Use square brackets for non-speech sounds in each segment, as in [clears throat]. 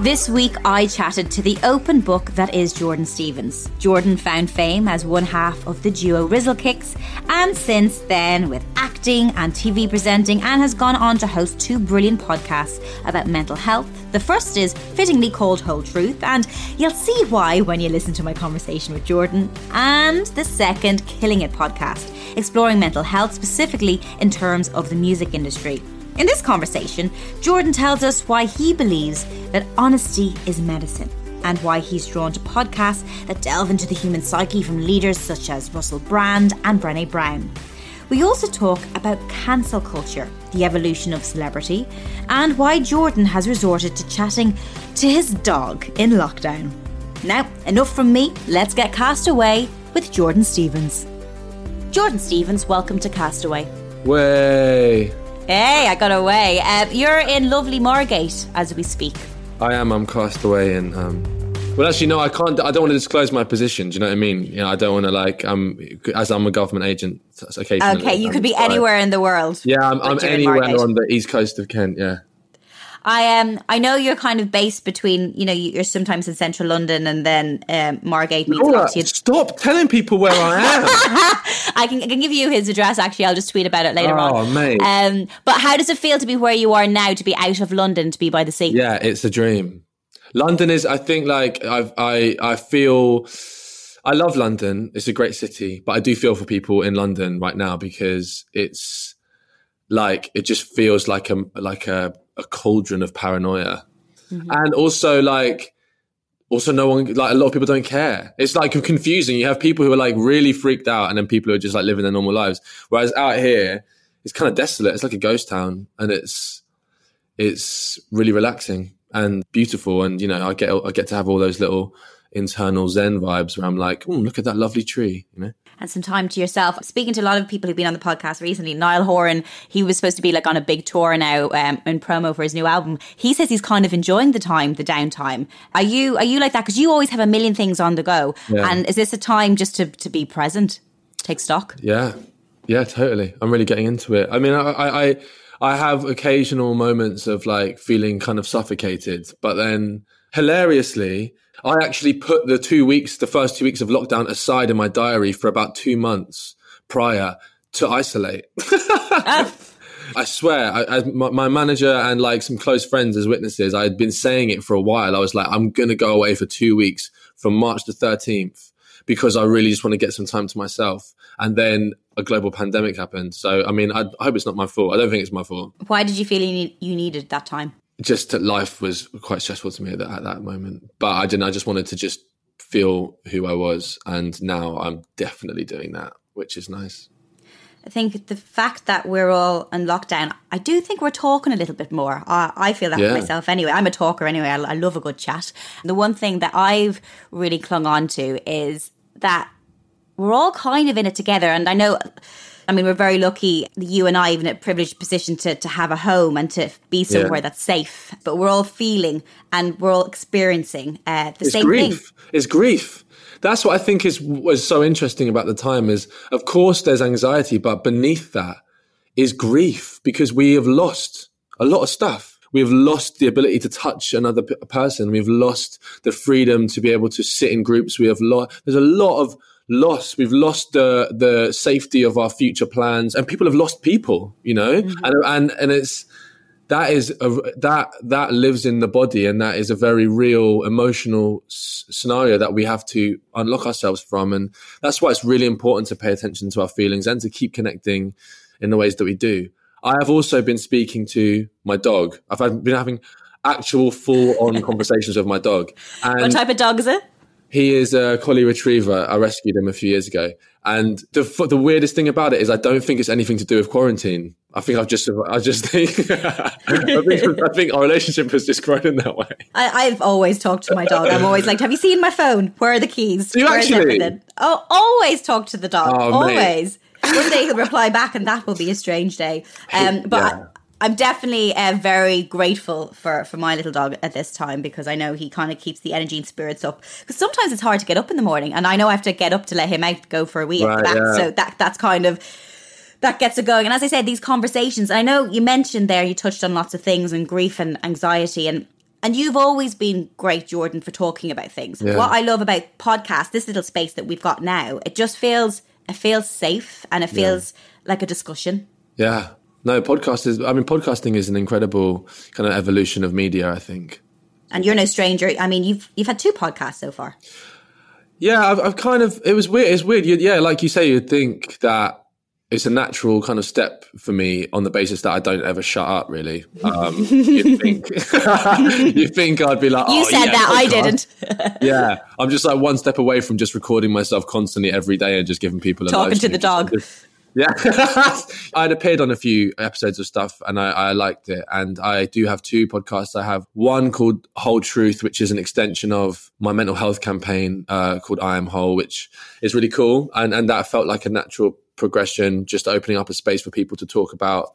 This week, I chatted to the open book that is Jordan Stephens. Jordan found fame as one half of the duo Rizzle Kicks, and since then, with acting and TV presenting, and has gone on to host two brilliant podcasts about mental health. The first is fittingly called Whole Truth, and you'll see why when you listen to my conversation with Jordan. And the second, Killing It podcast, exploring mental health specifically in terms of the music industry. In this conversation, Jordan tells us why he believes that honesty is medicine and why he's drawn to podcasts that delve into the human psyche from leaders such as Russell Brand and Brene Brown. We also talk about cancel culture, the evolution of celebrity, and why Jordan has resorted to chatting to his dog in lockdown. Now, enough from me, let's get cast away with Jordan Stephens. Jordan Stephens, welcome to Castaway. Way. Hey, I got away. Uh, you're in lovely Margate as we speak. I am. I'm cast away, and um, well, actually, no, I can't. I don't want to disclose my position. Do you know what I mean? You know, I don't want to like. Um, as I'm a government agent, occasionally. Okay, you um, could be anywhere in the world. Yeah, I'm, I'm but you're in anywhere on the east coast of Kent. Yeah. I um, I know you're kind of based between. You know, you're sometimes in central London and then um, Margate meets Laura, obviously. stop telling people where I am. [laughs] I can I can give you his address. Actually, I'll just tweet about it later Oh, on. mate. Um, but how does it feel to be where you are now? To be out of London, to be by the sea? yeah, it's a dream. London is. I think like I've, I I feel. I love London. It's a great city, but I do feel for people in London right now because it's like it just feels like a like a, a cauldron of paranoia, mm-hmm. and also like also no one like a lot of people don't care. It's like confusing. You have people who are like really freaked out, and then people who are just like living their normal lives. Whereas out here, it's kind of desolate. It's like a ghost town, and it's it's really relaxing and beautiful. And you know, I get I get to have all those little internal zen vibes where I'm like, oh, look at that lovely tree. You know, and some time to yourself. Speaking to a lot of people who've been on the podcast recently, Niall Horan, he was supposed to be like on a big tour now um, in promo for his new album. He says he's kind of enjoying the time, the downtime. Are you are you like that? Because you always have a million things on the go. Yeah. And is this a time just to to be present, take stock? Yeah, yeah, totally. I'm really getting into it. I mean, I, I, I- I have occasional moments of like feeling kind of suffocated, but then hilariously, I actually put the two weeks, the first two weeks of lockdown aside in my diary for about two months prior to isolate. [laughs] I swear, I, as my, my manager and like some close friends as witnesses, I had been saying it for a while. I was like, I'm going to go away for two weeks from March the 13th because I really just want to get some time to myself. And then a global pandemic happened. So, I mean, I, I hope it's not my fault. I don't think it's my fault. Why did you feel you, need, you needed that time? Just that life was quite stressful to me at that, at that moment. But I didn't, I just wanted to just feel who I was. And now I'm definitely doing that, which is nice. I think the fact that we're all in lockdown, I do think we're talking a little bit more. I, I feel that Yeah. myself anyway. I'm a talker anyway. I, I love a good chat. The one thing that I've really clung on to is that we're all kind of in it together. And I know, I mean, we're very lucky, you and I, even in a privileged position to, to have a home and to be somewhere Yeah. that's safe. But we're all feeling and we're all experiencing uh, the it's same grief. thing. It's grief. That's what I think is was so interesting about the time is of course there's anxiety, but beneath that is grief because we have lost a lot of stuff. We've lost the ability to touch another p- person. We've lost the freedom to be able to sit in groups. We have lost. There's a lot of loss. We've lost the the safety of our future plans, and people have lost people. You know, mm-hmm. and and and it's that is a, that that lives in the body and that is a very real emotional s- scenario that we have to unlock ourselves from and that's why it's really important to pay attention to our feelings and to keep connecting in the ways that we do i have also been speaking to my dog i've been having actual full on [laughs] conversations with my dog and What type of dog is it? He is a collie retriever. I rescued him a few years ago. And the the weirdest thing about it is I don't think it's anything to do with quarantine. I think I've just, I just think, [laughs] I think, I think our relationship has just grown in that way. I, have always talked to my dog. I'm always like, "Have you seen my phone? Where are the keys? Do you Where actually? Oh, always talk to the dog. Oh, always. Mate. One day he'll reply back, and that will be a strange day. Um, [laughs] but. Yeah. I'm definitely uh, very grateful for, for my little dog at this time because I know he kind of keeps the energy and spirits up. Because sometimes it's hard to get up in the morning, and I know I have to get up to let him out go for a wee. Right, yeah. So that that's kind of that gets it going. And as I said, these conversations. I know you mentioned there you touched on lots of things and grief and anxiety and. And you've always been great, Jordan, for talking about things. Yeah. What I love about podcasts, this little space that we've got now, it just feels it feels safe and it feels yeah. like a discussion. Yeah, no, podcast is. I mean, podcasting is an incredible kind of evolution of media. I think. And you're no stranger. I mean, you've you've had two podcasts so far. Yeah, I've, I've kind of. It was weird. It's weird. You, yeah, like you say, you'd think that it's a natural kind of step for me on the basis that I don't ever shut up. Really, [laughs] um, you think [laughs] you think I'd be like, you oh, said yeah, that I didn't. [laughs] yeah, I'm just like one step away from just recording myself constantly every day and just giving people a talking to the dog. Yeah, [laughs] I'd appeared on a few episodes of stuff and I, I, liked it. And I do have two podcasts. I have one called Whole Truth, which is an extension of my mental health campaign uh, called I Am Whole, which is really cool. And, and that felt like a natural progression, just opening up a space for people to talk about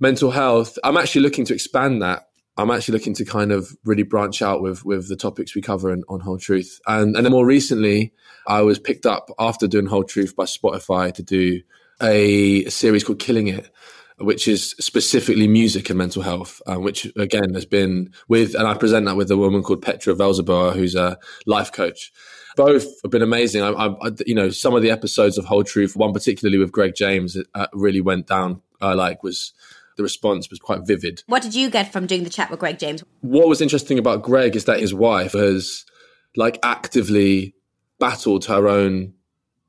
mental health. I'm actually looking to expand that I'm actually looking to kind of really branch out with with the topics we cover in, on Whole Truth. And and then more recently, I was picked up after doing Whole Truth by Spotify to do a, series called Killing It, which is specifically music and mental health, um, which again has been with, and I present that with a woman called Petra Velzeboer, who's a life coach. Both have been amazing. I, I, you know, some of the episodes of Whole Truth, one particularly with Greg James, uh, really went down. Uh, like was the response was quite vivid. What did you get from doing the chat with Greg James? What was interesting about Greg is that his wife has like actively battled her own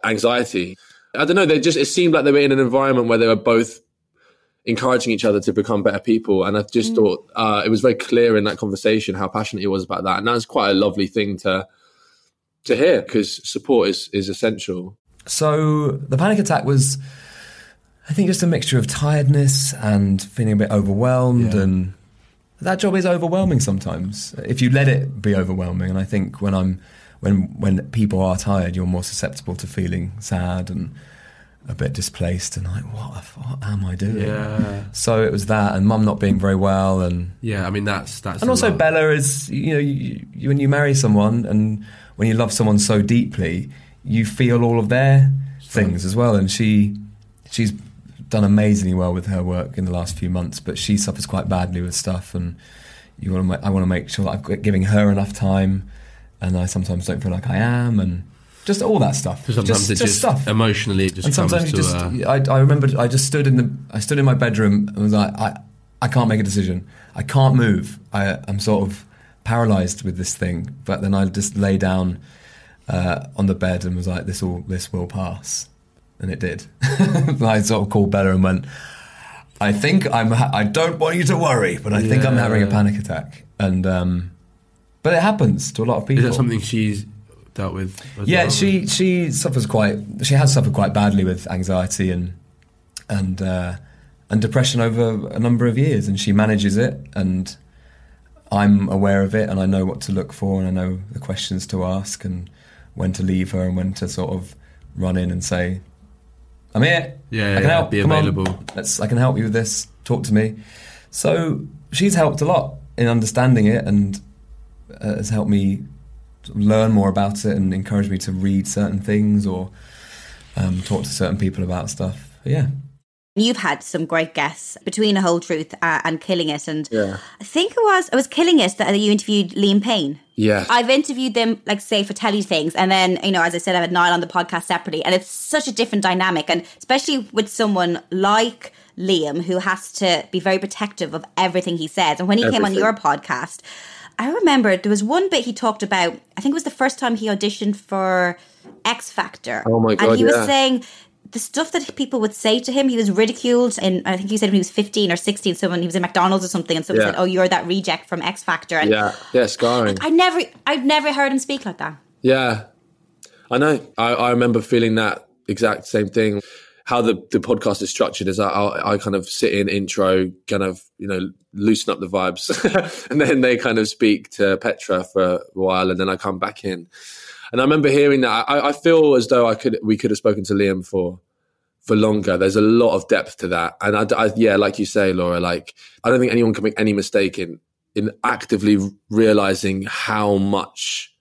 anxiety. I don't know. They just it seemed like they were in an environment where they were both encouraging each other to become better people. And I just mm. thought uh, it was very clear in that conversation how passionate he was about that, and that's quite a lovely thing to to hear because support is is essential. So the panic attack was I think just a mixture of tiredness and feeling a bit overwhelmed yeah. and that job is overwhelming sometimes if you let it be overwhelming and I think when I'm when when people are tired you're more susceptible to feeling sad and a bit displaced and like what, the what am I doing yeah so it was that and mum not being very well and yeah I mean that's that's and also lot. Bella is you know you, you, when you marry someone and when you love someone so deeply you feel all of their things as well and she she's done amazingly well with her work in the last few months, but she suffers quite badly with stuff, and you want to. I want to make sure that I'm giving her enough time, and I sometimes don't feel like I am, and just all that stuff. sometimes just, just, just, stuff. Emotionally, it just and sometimes to, just. Uh... I, I remember I just stood in the I stood in my bedroom and was like I I can't make a decision. I can't move. I I'm sort of paralyzed with this thing. But then I just lay down uh, on the bed and was like, this all, this will pass and it did. [laughs] I sort of called Bella and went, I think I'm. Ha- I don't want you to worry, but I yeah. think I'm having a panic attack. And um, but it happens to a lot of people. Is that something she's dealt with? yeah, well? she she suffers quite. She has suffered quite badly with anxiety and and uh, and depression over a number of years, and she manages it. And I'm aware of it, and I know what to look for, and I know the questions to ask, and when to leave her, and when to sort of run in and say, I'm here. Yeah, I can yeah, help. Be Come available. On. Let's. I can help you with this. Talk to me. So she's helped a lot in understanding it and has helped me learn more about it and encouraged me to read certain things or um, talk to certain people about stuff. But yeah. You've had some great guests between a whole truth uh, and killing it, and yeah. I think it was it was killing it that you interviewed Liam Payne. Yeah, I've interviewed them like say for telly things, and then you know as I said, I've had Niall on the podcast separately, and it's such a different dynamic, and especially with someone like Liam who has to be very protective of everything he says. And when he everything. came on your podcast, I remember there was one bit he talked about. I think it was the first time he auditioned for X Factor. Oh my god! And he yeah. was saying the stuff that people would say to him, he was ridiculed. And I think he said when he was 15 or 16, someone, he was in McDonald's or something, and someone yeah. said, Oh, you're that reject from X Factor. And yeah, yeah, scarring. I never, I've never heard him speak like that. Yeah, I know. I, I remember feeling that exact same thing. How the, the podcast is structured is I, I, I kind of sit in intro, kind of, you know, loosen up the vibes. [laughs] and then they kind of speak to Petra for a while and then I come back in. And I remember hearing that. I, I feel as though I could, we could have spoken to Liam for, for longer. There's a lot of depth to that. And I, I, yeah, like you say, Laura, like, I don't think anyone can make any mistake in, in actively realizing how much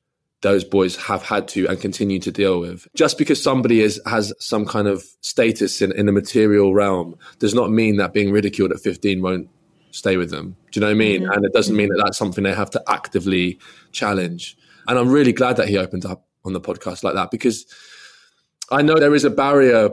those boys have had to and continue to deal with. Just because somebody is has some kind of status in, in the material realm does not mean that being ridiculed at 15 won't stay with them. Do you know what I mean? Mm-hmm. And it doesn't mean that that's something they have to actively challenge. And I'm really glad that he opened up on the podcast like that because I know there is a barrier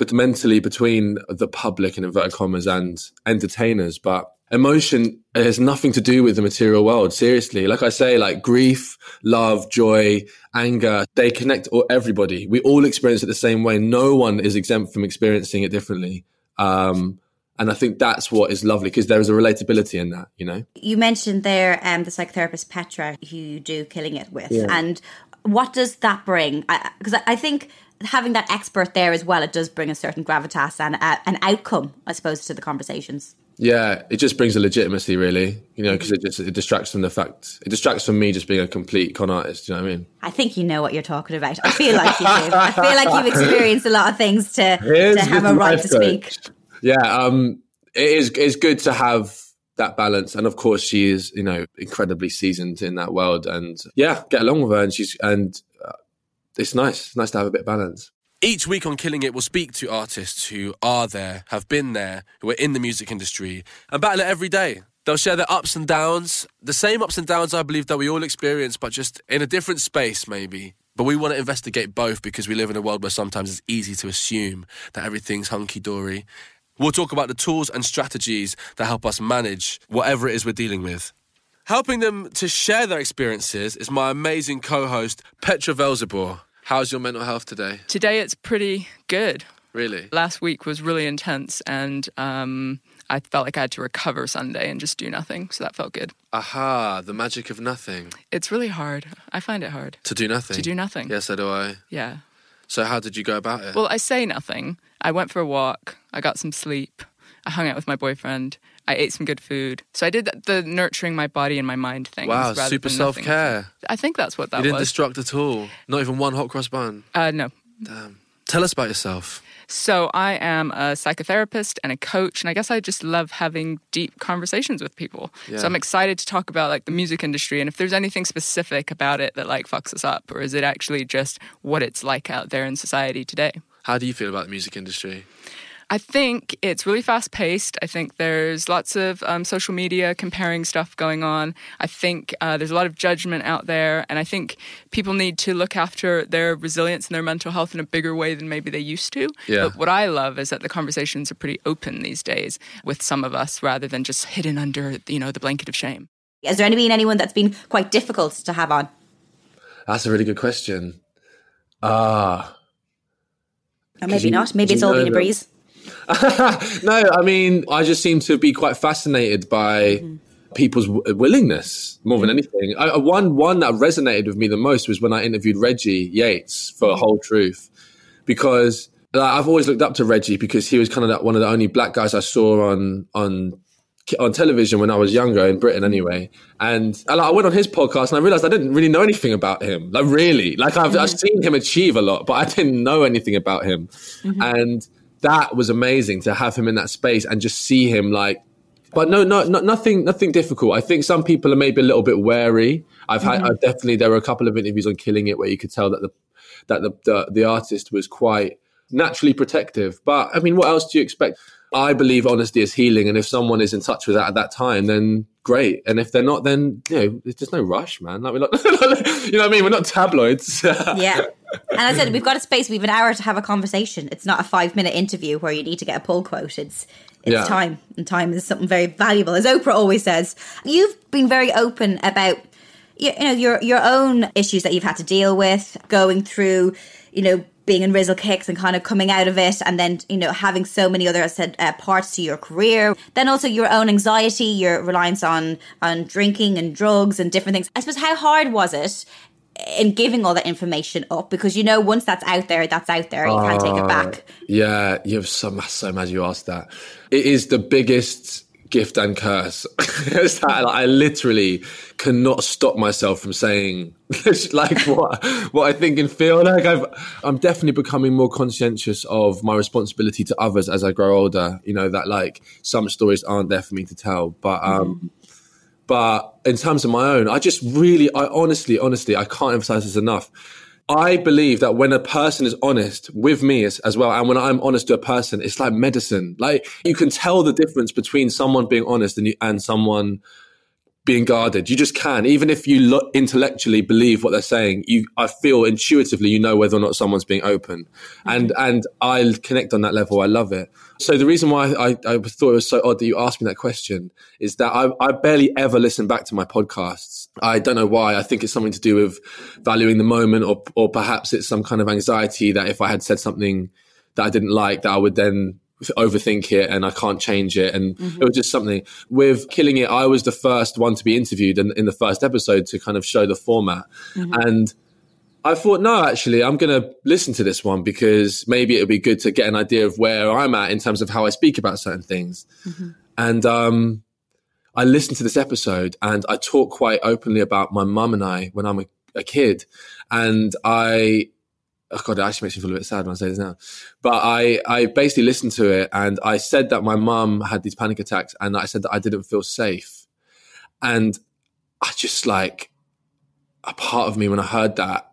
but mentally between the public and inverted commas and entertainers, but emotion has nothing to do with the material world. Seriously. Like I say, like grief, love, joy, anger, they connect all, everybody. We all experience it the same way. No one is exempt from experiencing it differently. Um, and I think that's what is lovely because there is a relatability in that, you know. You mentioned there um, the psychotherapist Petra, who you do Killing It with, yeah. and what does that bring? Because I, I, think having that expert there as well, it does bring a certain gravitas and uh, an outcome, I suppose, to the conversations. Yeah, it just brings a legitimacy, really, you know, because it just it distracts from the fact it distracts from me just being a complete con artist. You know what I mean? I think you know what you're talking about. I feel like you do. I feel like you've [laughs] experienced a lot of things to Here's to have a right to speak. Yeah, um, it is. It's good to have that balance, and of course, she is, you know, incredibly seasoned in that world, and yeah, get along with her, and she's and uh, it's nice. It's nice to have a bit of balance. Each week on Killing It, we'll speak to artists who are there, have been there, who are in the music industry, and battle it every day. They'll share their ups and downs, the same ups and downs I believe that we all experience, but just in a different space, maybe. But we want to investigate both because we live in a world where sometimes it's easy to assume that everything's hunky dory. We'll talk about the tools and strategies that help us manage whatever it is we're dealing with. Helping them to share their experiences is my amazing co host, Petra Velzeboer. How's your mental health today? Today it's pretty good. Really? Last week was really intense and um, I felt like I had to recover Sunday and just do nothing. So that felt good. Aha, the magic of nothing. It's really hard. I find it hard. To do nothing? To do nothing. Yes, so do I. Yeah. So how did you go about it? Well, I say nothing. I went for a walk. I got some sleep. I hung out with my boyfriend. I ate some good food. So I did the nurturing my body and my mind thing. Wow, super self care. I think that's what that was. you didn't was. destruct at all. Not even one hot cross bun. Uh, no. Damn. Tell us about yourself. So I am a psychotherapist and a coach, and I guess I just love having deep conversations with people. Yeah. So I'm excited to talk about like the music industry and if there's anything specific about it that like fucks us up, or is it actually just what it's like out there in society today? How do you feel about the music industry? I think it's really fast paced. I think there's lots of um, social media comparing stuff going on. I think uh, there's a lot of judgment out there. And I think people need to look after their resilience and their mental health in a bigger way than maybe they used to. Yeah. But what I love is that the conversations are pretty open these days with some of us rather than just hidden under, you know, the blanket of shame. Has there been anyone that's been quite difficult to have on? That's a really good question. Ah. Uh, maybe you, not. Maybe it's all been a breeze. [laughs] no, I mean, I just seem to be quite fascinated by mm-hmm. people's w- willingness more than anything. I, one one that resonated with me the most was when I interviewed Reggie Yates for mm-hmm. Whole Truth, because like, I've always looked up to Reggie because he was kind of one of the only black guys I saw on on on television when I was younger in Britain anyway. And I, like, I went on his podcast and I realized I didn't really know anything about him. Like really, like I've, mm-hmm. I've seen him achieve a lot, but I didn't know anything about him. Mm-hmm. And that was amazing to have him in that space and just see him like but no, no, no, nothing, nothing difficult. I think some people are maybe a little bit wary. I've had, mm-hmm. I've definitely, there were a couple of interviews on Killing It where you could tell that the, that the, the, the artist was quite naturally protective. But I mean, what else do you expect? I believe honesty is healing, and if someone is in touch with that at that time, then great. And if they're not, then you know, there's just no rush, man. Like we're not, [laughs] you know what I mean? We're not tabloids. [laughs] yeah. And I said we've got a space. We've an hour to have a conversation. It's not a five minute interview where you need to get a pull quote. It's it's yeah. time, and time is something very valuable, as Oprah always says. You've been very open about you know your your own issues that you've had to deal with, going through, you know, being in Rizzle Kicks and kind of coming out of it, and then you know having so many other said uh, parts to your career. Then also your own anxiety, your reliance on on drinking and drugs and different things. I suppose how hard was it in giving all that information up because you know once that's out there, that's out there. You can't take it back. Uh, yeah, you're so so mad you asked that. It is the biggest gift and curse. [laughs] that, like, I literally cannot stop myself from saying [laughs] like what what I think and feel. Like I've, I'm definitely becoming more conscientious of my responsibility to others as I grow older. You know that like some stories aren't there for me to tell, but um, mm. but in terms of my own, I just really, I honestly, honestly, I can't emphasize this enough I believe that when a person is honest with me as, as, well, and when I'm honest to a person, it's like medicine. Like you can tell the difference between someone being honest and, you, and someone being guarded. You just can, even if you lo- intellectually believe what they're saying. You, I feel intuitively, you know whether or not someone's being open, mm-hmm. and and I connect on that level. I love it. So the reason why I, I thought it was so odd that you asked me that question is that I, I barely ever listen back to my podcasts. I don't know why. I think it's something to do with valuing the moment, or or perhaps it's some kind of anxiety that if I had said something that I didn't like, that I would then overthink it and I can't change it. And mm-hmm. it was just something with killing it. I was the first one to be interviewed in, in the first episode to kind of show the format. Mm-hmm. And I thought, no, actually, I'm going to listen to this one because maybe it would be good to get an idea of where I'm at in terms of how I speak about certain things. Mm-hmm. And um, I listened to this episode and I talk quite openly about my mum and I when I'm a, a kid. And I, oh God, it actually makes me feel a bit sad when I say this now. But I, I basically listened to it and I said that my mum had these panic attacks and I said that I didn't feel safe. And I just like, a part of me when I heard that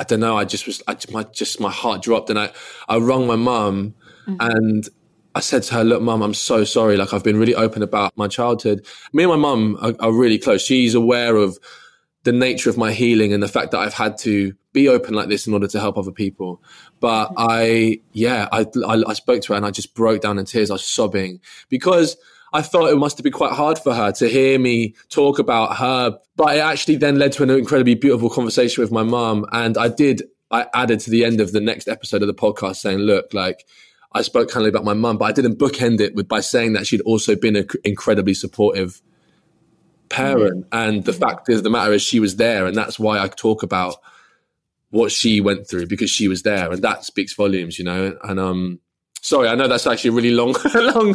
I don't know. I just was, I, my, just my heart dropped, and I, I rung my mum, mm-hmm. and I said to her, "Look, mum, I'm so sorry. Like I've been really open about my childhood. Me and my mum are, are really close. She's aware of the nature of my healing and the fact that I've had to be open like this in order to help other people. But mm-hmm. I, yeah, I, I, I spoke to her and I just broke down in tears. I was sobbing because." I thought it must have been quite hard for her to hear me talk about her. But it actually then led to an incredibly beautiful conversation with my mum. And I did, I added to the end of the next episode of the podcast saying, look, like, I spoke kindly about my mum, but I didn't bookend it with by saying that she'd also been an incredibly supportive parent. Mm-hmm. And the fact is, the matter is, she was there, and that's why I talk about what she went through because she was there, and that speaks volumes, you know. And um, Sorry, I know that's actually a really long, [laughs] long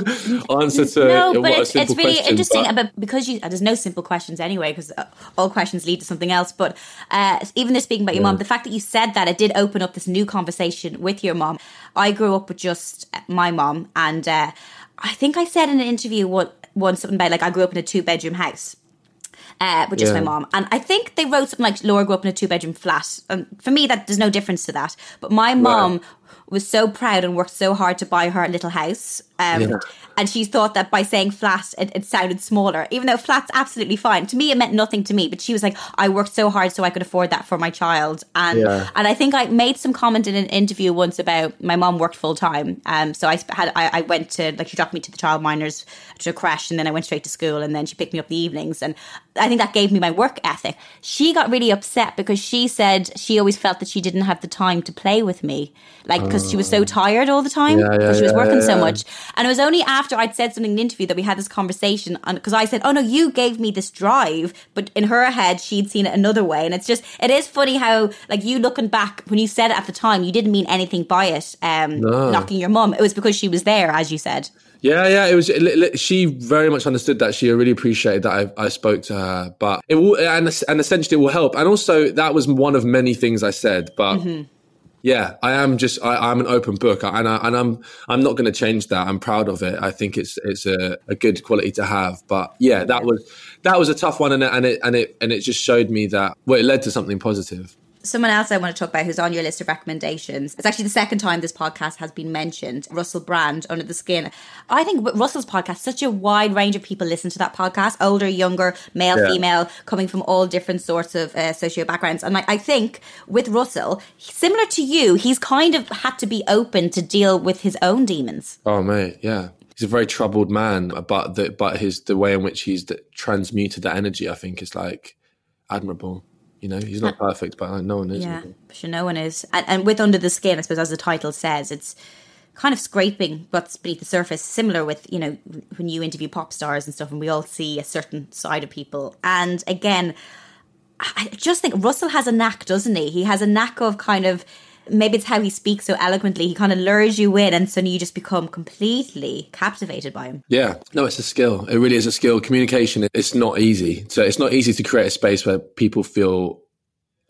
answer to the no, but it's, it's, really question, interesting. But... but because you, there's no simple questions anyway, because uh, all questions lead to something else. But uh, even this speaking about your yeah. mom, the fact that you said that it did open up this new conversation with your mom. I grew up with just my mom, and uh, I think I said in an interview what once something about like I grew up in a two bedroom house. Uh, with just yeah. my mom. And I think they wrote something like Laura grew up in a two bedroom flat. And for me, that there's no difference to that. But my mom was so proud and worked so hard to buy her a little house. Um, yeah. And she thought that by saying flat, it, it, sounded smaller, even though flat's absolutely fine. To me, it meant nothing to me. But she was like, I worked so hard so I could afford that for my child. And yeah. and I think I made some comment in an interview once about my mom worked full time. Um, so I had I, I, went to like she dropped me to the childminders to a crash, and then I went straight to school, and then she picked me up the evenings. And I think that gave me my work ethic. She got really upset because she said she always felt that she didn't have the time to play with me, like because she was so oh. tired all the time because yeah, she was working so much. And it was only after I'd said something in the interview that we had this conversation because I said, "Oh no, you gave me this drive," but in her head she'd seen it another way. And it's just it is funny how like you looking back when you said it at the time, you didn't mean anything by it, um, no. knocking your mum. It was because she was there, as you said. Yeah, yeah, it was. She very much understood that. She really appreciated that I, I spoke to her, but it will, and and essentially it will help. And also, that was one of many things I said, but. Mm-hmm yeah, I am just I, am an open book, and I, and I'm I'm not going to change that. I'm proud of it. I think it's it's a, a good quality to have. But yeah, that was that was a tough one, and it, and it and it and it just showed me that well, it led to something positive someone else I want to talk about who's on your list of recommendations. It's actually the second time this podcast has been mentioned. Russell Brand, Under the Skin. I think Russell's podcast, such a wide range of people listen to that podcast older, younger, male, yeah. female, coming from all different sorts of uh, socio backgrounds. And I, I think with Russell, similar to you, he's kind of had to be open to deal with his own demons. Oh, mate, yeah he's a very troubled man, but the, but his the way in which he's transmuted that energy, I think, is like admirable. You know, he's not perfect, but no one is. Yeah, sure, no one is. And, and with Under the Skin, I suppose, as the title says, it's kind of scraping what's beneath the surface, similar with, you know, when you interview pop stars and stuff, and we all see a certain side of people. And again, I just think Russell has a knack, doesn't he? He has a knack of kind of maybe it's how he speaks so eloquently. He kind of lures you in, and suddenly you just become completely captivated by him. Yeah, no, it's a skill. It really is a skill. Communication, it's not easy. So it's not easy to create a space where people feel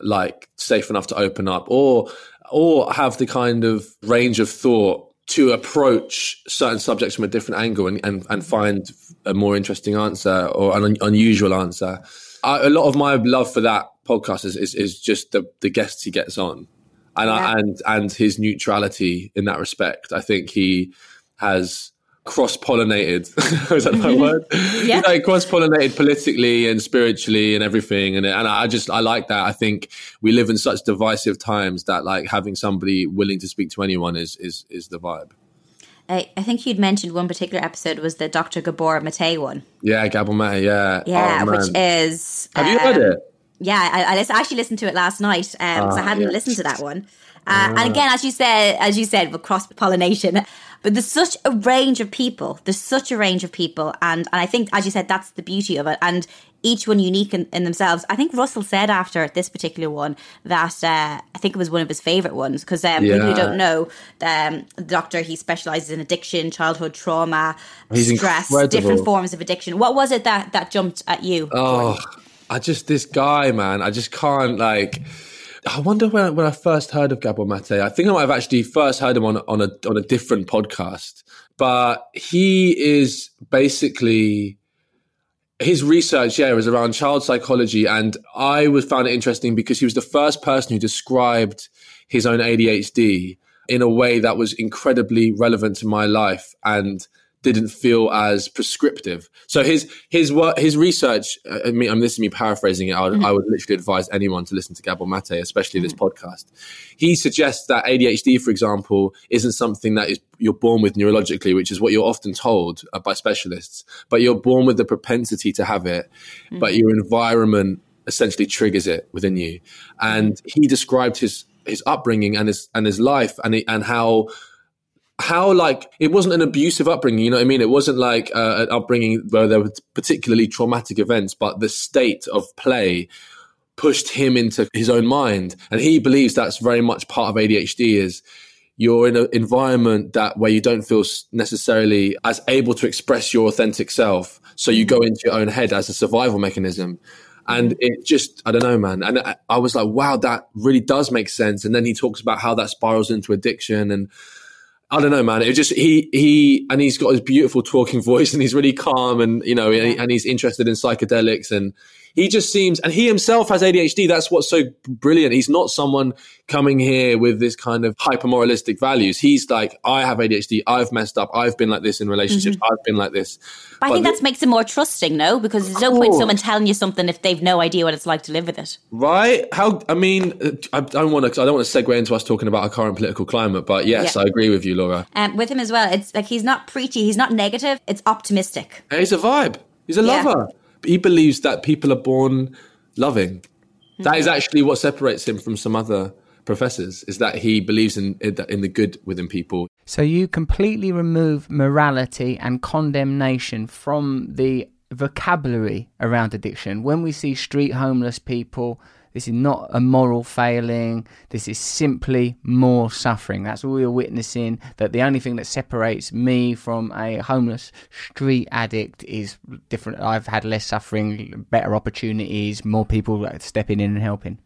like safe enough to open up, or or have the kind of range of thought to approach certain subjects from a different angle and, and, and find a more interesting answer or an un- unusual answer. I, a lot of my love for that podcast is, is, is just the, the guests he gets on and yeah. I, and and his neutrality in that respect. I think he has cross pollinated. [laughs] Is that the [laughs] word? yeah. like cross pollinated politically and spiritually and everything. And and I just I like that. I think we live in such divisive times that like having somebody willing to speak to anyone is is is the vibe. I, I think you'd mentioned one particular episode was the Dr. Gabor Mate one. Yeah, Gabor Mate. Yeah, yeah, oh, which is. Have um, you heard it? Yeah, I, I, actually listened to it last night because um, I ah, hadn't yes. listened to that one. Uh, and again, as you said, as you said, with cross pollination, but there's such a range of people. There's such a range of people, and, and I think, as you said, that's the beauty of it. And each one unique in, in themselves. I think Russell said after this particular one that uh, I think it was one of his favorite ones because um, yeah. people who don't know, um, the doctor he specializes in addiction, childhood trauma, He's stress, incredible. different forms of addiction. What was it that that jumped at you? Oh, Jordan? I just this guy, man. I just can't like. I wonder when I, when I first heard of Gabor Mate. I think I might have actually first heard him on on a on a different podcast. But he is basically his research, yeah, was around child psychology, and I was found it interesting because he was the first person who described his own ADHD in a way that was incredibly relevant to my life and didn't feel as prescriptive. So his his work, his research. Uh, I mean, I'm this is me paraphrasing it. I would, mm-hmm. I would literally advise anyone to listen to Gabor Mate, especially mm-hmm. this podcast. He suggests that ADHD, for example, isn't something that is you're born with neurologically, which is what you're often told uh, by specialists. But you're born with the propensity to have it, mm-hmm. but your environment essentially triggers it within you. And he described his his upbringing and his and his life and he, and how how like it wasn't an abusive upbringing you know what i mean? It wasn't like uh, an upbringing where there were particularly traumatic events but the state of play pushed him into his own mind. And he believes that's very much part of adhd is you're in an environment that where you don't feel necessarily as able to express your authentic self. So you go into your own head as a survival mechanism. And it just i don't know man. And I, I was like wow that really does make sense. And then he talks about how that spirals into addiction and I don't know, man. It just he he and he's got his beautiful talking voice, and he's really calm, and you know, and, and he's interested in psychedelics, and he just seems, and he himself has ADHD. That's what's so brilliant. He's not someone coming here with this kind of hyper moralistic values. He's like, I have ADHD. I've messed up. I've been like this in relationships. Mm-hmm. I've been like this. But, I think that makes him more trusting, no? Because there's no point someone telling you something if they've no idea what it's like to live with it. Right? How? I mean, I don't want to. I don't want to segue into us talking about our current political climate. But yes, yeah. I agree with you, Laura. Um, with him as well, it's like he's not preachy. He's not negative. It's optimistic. He's a vibe. He's a yeah. lover he believes that people are born loving. Mm-hmm. That is actually what separates him from some other professors is that he believes in in the good within people. So you completely remove morality and condemnation from the vocabulary around addiction. When we see street homeless people this is not a moral failing. This is simply more suffering. That's what we are witnessing. That the only thing that separates me from a homeless street addict is different. I've had less suffering, better opportunities, more people stepping in and helping.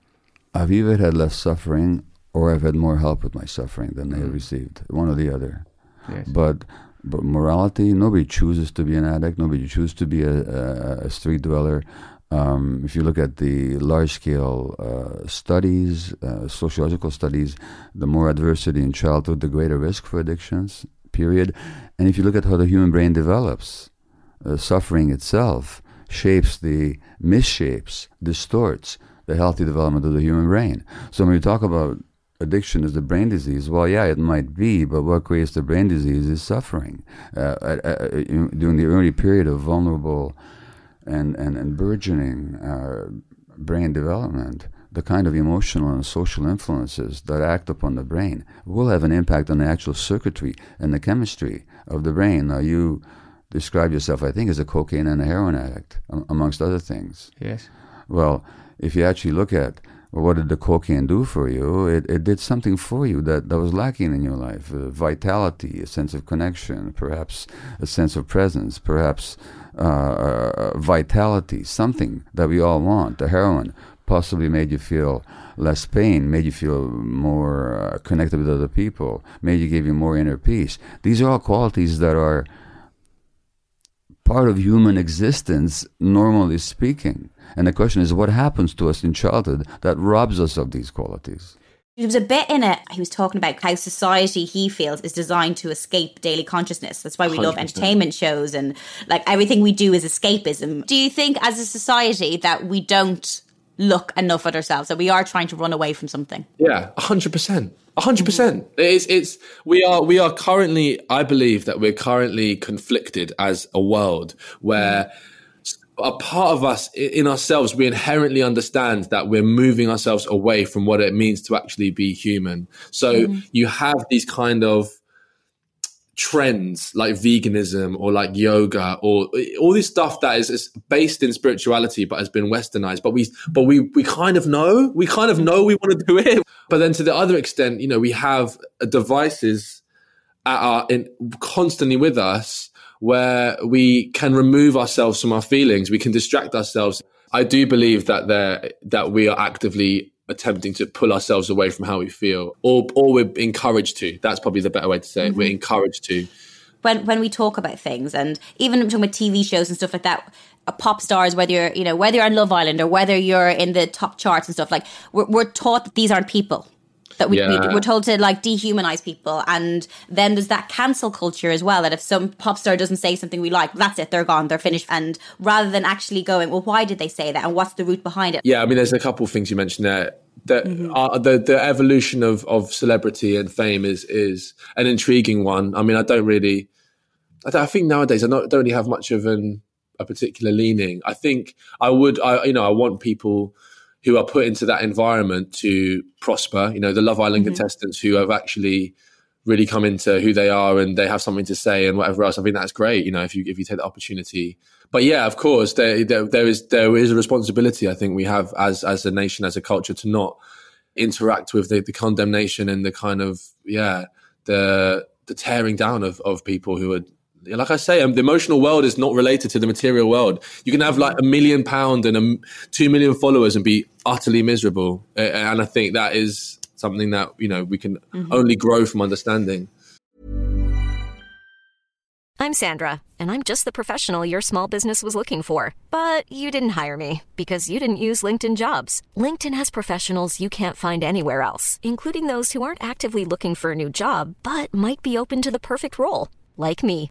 I've either had less suffering or I've had more help with my suffering than they have mm. received. One or the other. Yes. But but morality, nobody chooses to be an addict. Nobody chooses to be a, a, a street dweller. Um, if you look at the large scale uh, studies, uh, sociological studies, the more adversity in childhood, the greater risk for addictions, period. And if you look at how the human brain develops, uh, suffering itself shapes the, misshapes, distorts the healthy development of the human brain. So when we talk about addiction as the brain disease, well, yeah, it might be, but what creates the brain disease is suffering. Uh, during the early period of vulnerable and, and, and burgeoning uh, brain development, the kind of emotional and social influences that act upon the brain will have an impact on the actual circuitry and the chemistry of the brain. Now, you describe yourself, I think, as a cocaine and a heroin addict, amongst other things. Yes. Well, if you actually look at what did the cocaine do for you? It, it did something for you that, that was lacking in your life uh, vitality, a sense of connection, perhaps a sense of presence, perhaps uh, uh, vitality, something that we all want. The heroin possibly made you feel less pain, made you feel more uh, connected with other people, made you give you more inner peace. These are all qualities that are part of human existence, normally speaking. And the question is, what happens to us in childhood that robs us of these qualities? There was a bit in it, he was talking about how society he feels is designed to escape daily consciousness. That's why we 100%. love entertainment shows and like everything we do is escapism. Do you think as a society that we don't look enough at ourselves, that we are trying to run away from something? Yeah, 100%. 100%. It's, it's, we are, we are currently, I believe that we're currently conflicted as a world where. Mm a part of us in ourselves, we inherently understand that we're moving ourselves away from what it means to actually be human. So mm. you have these kind of trends like veganism or like yoga or all this stuff that is, is, based in spirituality but has been westernized but we but we we kind of know we kind of know we want to do it but then to the other extent you know we have devices at our in constantly with us where we can remove ourselves from our feelings. We can distract ourselves. I do believe that there, that we are actively attempting to pull ourselves away from how we feel or, or we're encouraged to. That's probably the better way to say it. Mm-hmm. We're encouraged to. When, when we talk about things and even talking about TV shows and stuff like that, uh, pop stars, whether you're, you know, whether you're on Love Island or whether you're in the top charts and stuff, like we're, we're taught that these aren't people that we, yeah. we, are told to like dehumanize people and then there's that cancel culture as well that if some pop star doesn't say something we like that's it they're gone they're finished. And rather than actually going well why did they say that and what's the root behind it? Yeah i mean there's a couple of things you mentioned there. The, mm-hmm. uh, the the evolution of of celebrity and fame is is an intriguing one. I mean i don't really i, don't, I think nowadays i don't, don't really have much of an a particular leaning. I think i would i you know i want people who are put into that environment to prosper. You know, the Love Island mm-hmm. contestants who have actually really come into who they are and they have something to say and whatever else. I think that's great. You know, if you if you take the opportunity. But yeah, of course, there, there, there is there is a responsibility. I think we have as as a nation, as a culture, to not interact with the, the condemnation and the kind of yeah the the tearing down of of people who are like I say, um, the emotional world is not related to the material world. You can have like a million pound and a, two million followers and be utterly miserable. and I think that is something that you know we can mm-hmm. only grow from understanding. I'm Sandra, and I'm just the professional your small business was looking for. But you didn't hire me because you didn't use LinkedIn Jobs. LinkedIn has professionals you can't find anywhere else, including those who aren't actively looking for a new job but might be open to the perfect role, like me.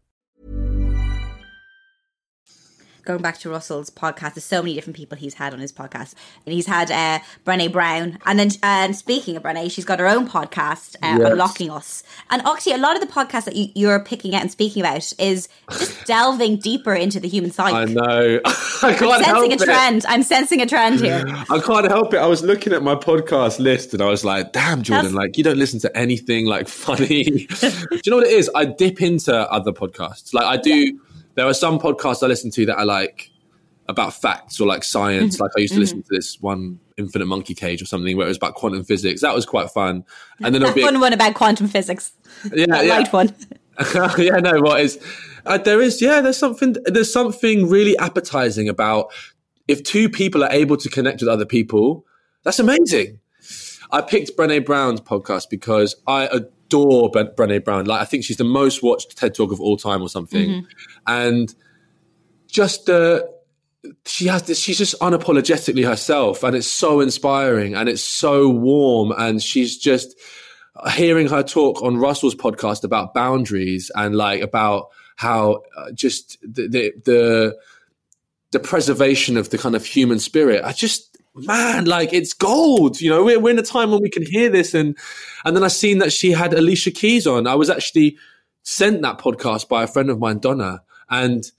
going back to Russell's podcast, there's so many different people he's had on his podcast. And he's had uh, Brene Brown. And then, and speaking of Brene, she's got her own podcast, uh, yes. Unlocking Us. And actually, a lot of the podcasts that you, are picking out and speaking about is just [laughs] delving deeper into the human psyche. I know. [laughs] I can't I'm sensing a trend. I'm sensing a trend here. I can't help it. I was looking at my podcast list and I was like, damn, Jordan, That's... like, you don't listen to anything like funny. [laughs] Do you know what it is? I dip into other podcasts. Like, I do. Yeah there are some podcasts I listen to that are like about facts or like science. Mm-hmm. Like I used to mm-hmm. listen to this one Infinite Monkey Cage or something where it was about quantum physics. That was quite fun. And then that one one about quantum physics. Yeah, that yeah. light one. [laughs] [laughs] yeah, no, what is uh, there is yeah, there's something there's something really appetizing about if two people are able to connect with other people. That's amazing. I picked Brene Brown's podcast because I adore Brene Brown. Like I think she's the most watched TED Talk of all time or something. Mm-hmm. And just the she has this, she's just unapologetically herself and it's so inspiring and it's so warm and she's just hearing her talk on Russell's podcast about boundaries and like about how uh, just the, the, the the preservation of the kind of human spirit. I just man, like it's gold. You know, we're, we're in a time when we can hear this, and and then I seen that she had Alicia Keys on. I was actually sent that podcast by a friend of mine, Donna, and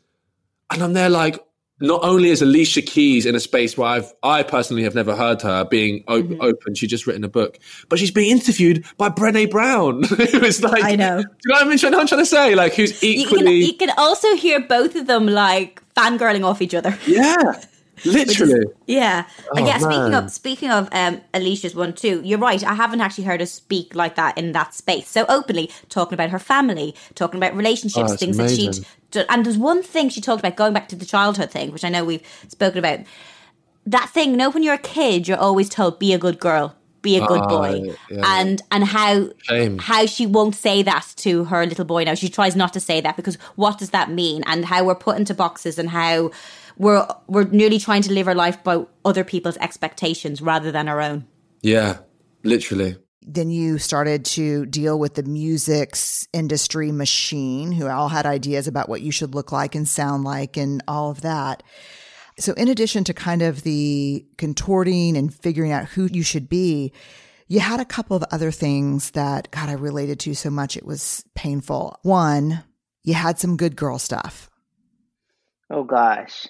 and I'm there like, not only is Alicia Keys in a space where I've, I personally have never heard her being op- mm-hmm. open, she's just written a book, but she's being interviewed by Brené Brown, [laughs] who's like, I know. Do you know what I'm trying, I'm trying to say? Like, who's equally. You can, you can also hear both of them like fangirling off each other. Yeah. Literally, is, yeah, oh, yeah. Man. Speaking of speaking of um, Alicia's one too, you're right. I haven't actually heard her speak like that in that space so openly, talking about her family, talking about relationships, oh, things amazing. that she. And there's one thing she talked about going back to the childhood thing, which I know we've spoken about. That thing, you know, when you're a kid, you're always told, "Be a good girl, be a good boy," uh, yeah. and and how Shame. how she won't say that to her little boy now. She tries not to say that because what does that mean? And how we're put into boxes and how we're we're nearly trying to live our life by other people's expectations rather than our own. Yeah, literally. Then you started to deal with the music's industry machine, who all had ideas about what you should look like and sound like and all of that. So, in addition to kind of the contorting and figuring out who you should be, you had a couple of other things that, God, I related to so much it was painful. One, you had some good girl stuff. Oh, gosh.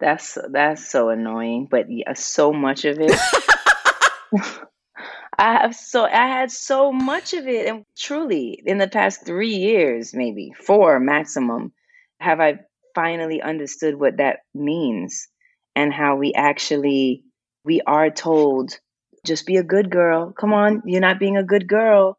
That's that's so annoying, but yeah, uh, so much of it. [laughs] I have so I had so much of it, and truly, in the past three years, maybe four maximum, have I finally understood what that means and how we actually we are told just be a good girl. Come on, you're not being a good girl,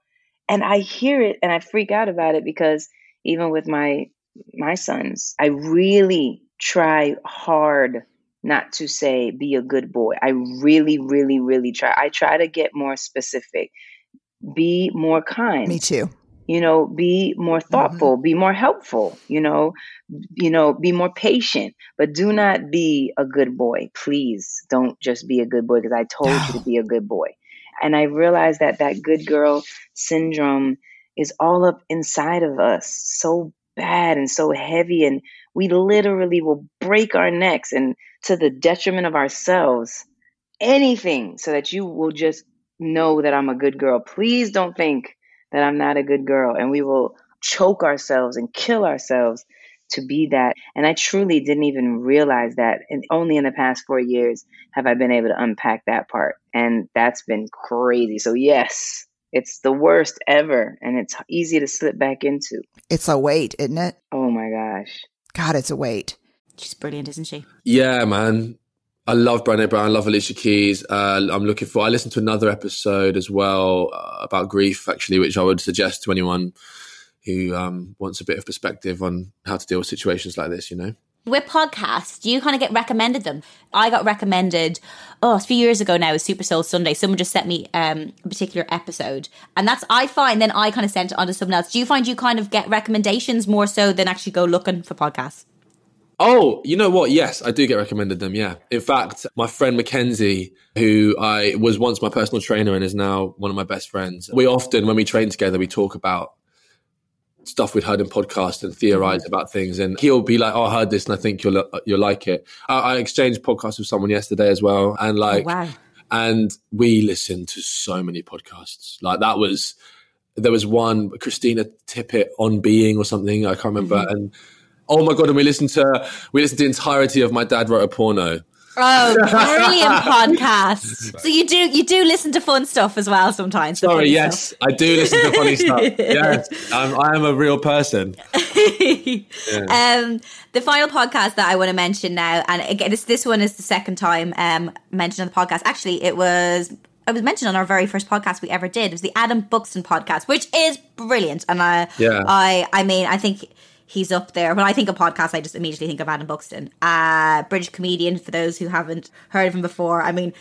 and I hear it and I freak out about it because even with my my sons, I really try hard not to say be a good boy. I really, really, really try. I try to get more specific. Be more kind. Me too. You know, be more mm-hmm. thoughtful, mm-hmm. be more helpful, you know, you know, be more patient, but do not be a good boy. Please don't just be a good boy because I told you to be a good boy. And I realized that that good girl syndrome is all up inside of us so bad and so heavy and we literally will break our necks and to the detriment of ourselves anything so that you will just know that I'm a good girl. Please don't think that I'm not a good girl and we will choke ourselves and kill ourselves to be that. And I truly didn't even realize that. And only in the past four years have I been able to unpack that part. And that's been crazy. So, yes, it's the worst ever. And it's easy to slip back into. It's a weight, isn't it? Oh my gosh. God, it's a weight. She's brilliant, isn't she? Yeah, man. I love Brené Brown. I love Alicia Keys. Uh, I'm looking for. I listened to another episode as well uh, about grief, actually, which I would suggest to anyone who um, wants a bit of perspective on how to deal with situations like this. You know, with podcasts, do you kind of get recommended them? I got recommended, oh, a few years ago now, Super Soul Sunday. Someone just sent me um, a particular episode. And that's, I find, then I kind of sent it on to someone else. Do you find you kind of get recommendations more so than actually go looking for podcasts? Oh, you know what? Yes, I do get recommended them. Yeah. In fact, my friend Mackenzie, who I was once my personal trainer and is now one of my best friends, we often, when we train together, we talk about stuff we'd heard in podcasts and theorize mm-hmm. about things. And he'll be like, "Oh, I heard this, and I think you'll you'll like it." I, I exchanged podcasts with someone yesterday as well, and oh, like, oh, wow. and we listened to so many podcasts. Like that was there was one Christina Tippett on Being or something I can't remember, mm-hmm. and oh my god, and we listened to we listened to the entirety of My Dad Wrote a Porno. Oh, [laughs] brilliant podcast! [laughs] So you do you do listen to fun stuff as well sometimes. Sorry, yes, stuff. I do listen to funny [laughs] stuff. Yes, I'm, I am a real person. yeah. um, the final podcast that I want to mention now, and again, this this one is the second time um, mentioned on the podcast. Actually, it was it was mentioned on our very first podcast we ever did. It was the Adam Buxton podcast, which is brilliant. And I, yeah. I, I mean, I think he's up there. When I think of podcasts, I just immediately think of Adam Buxton, uh, British comedian. For those who haven't heard of him before, I mean,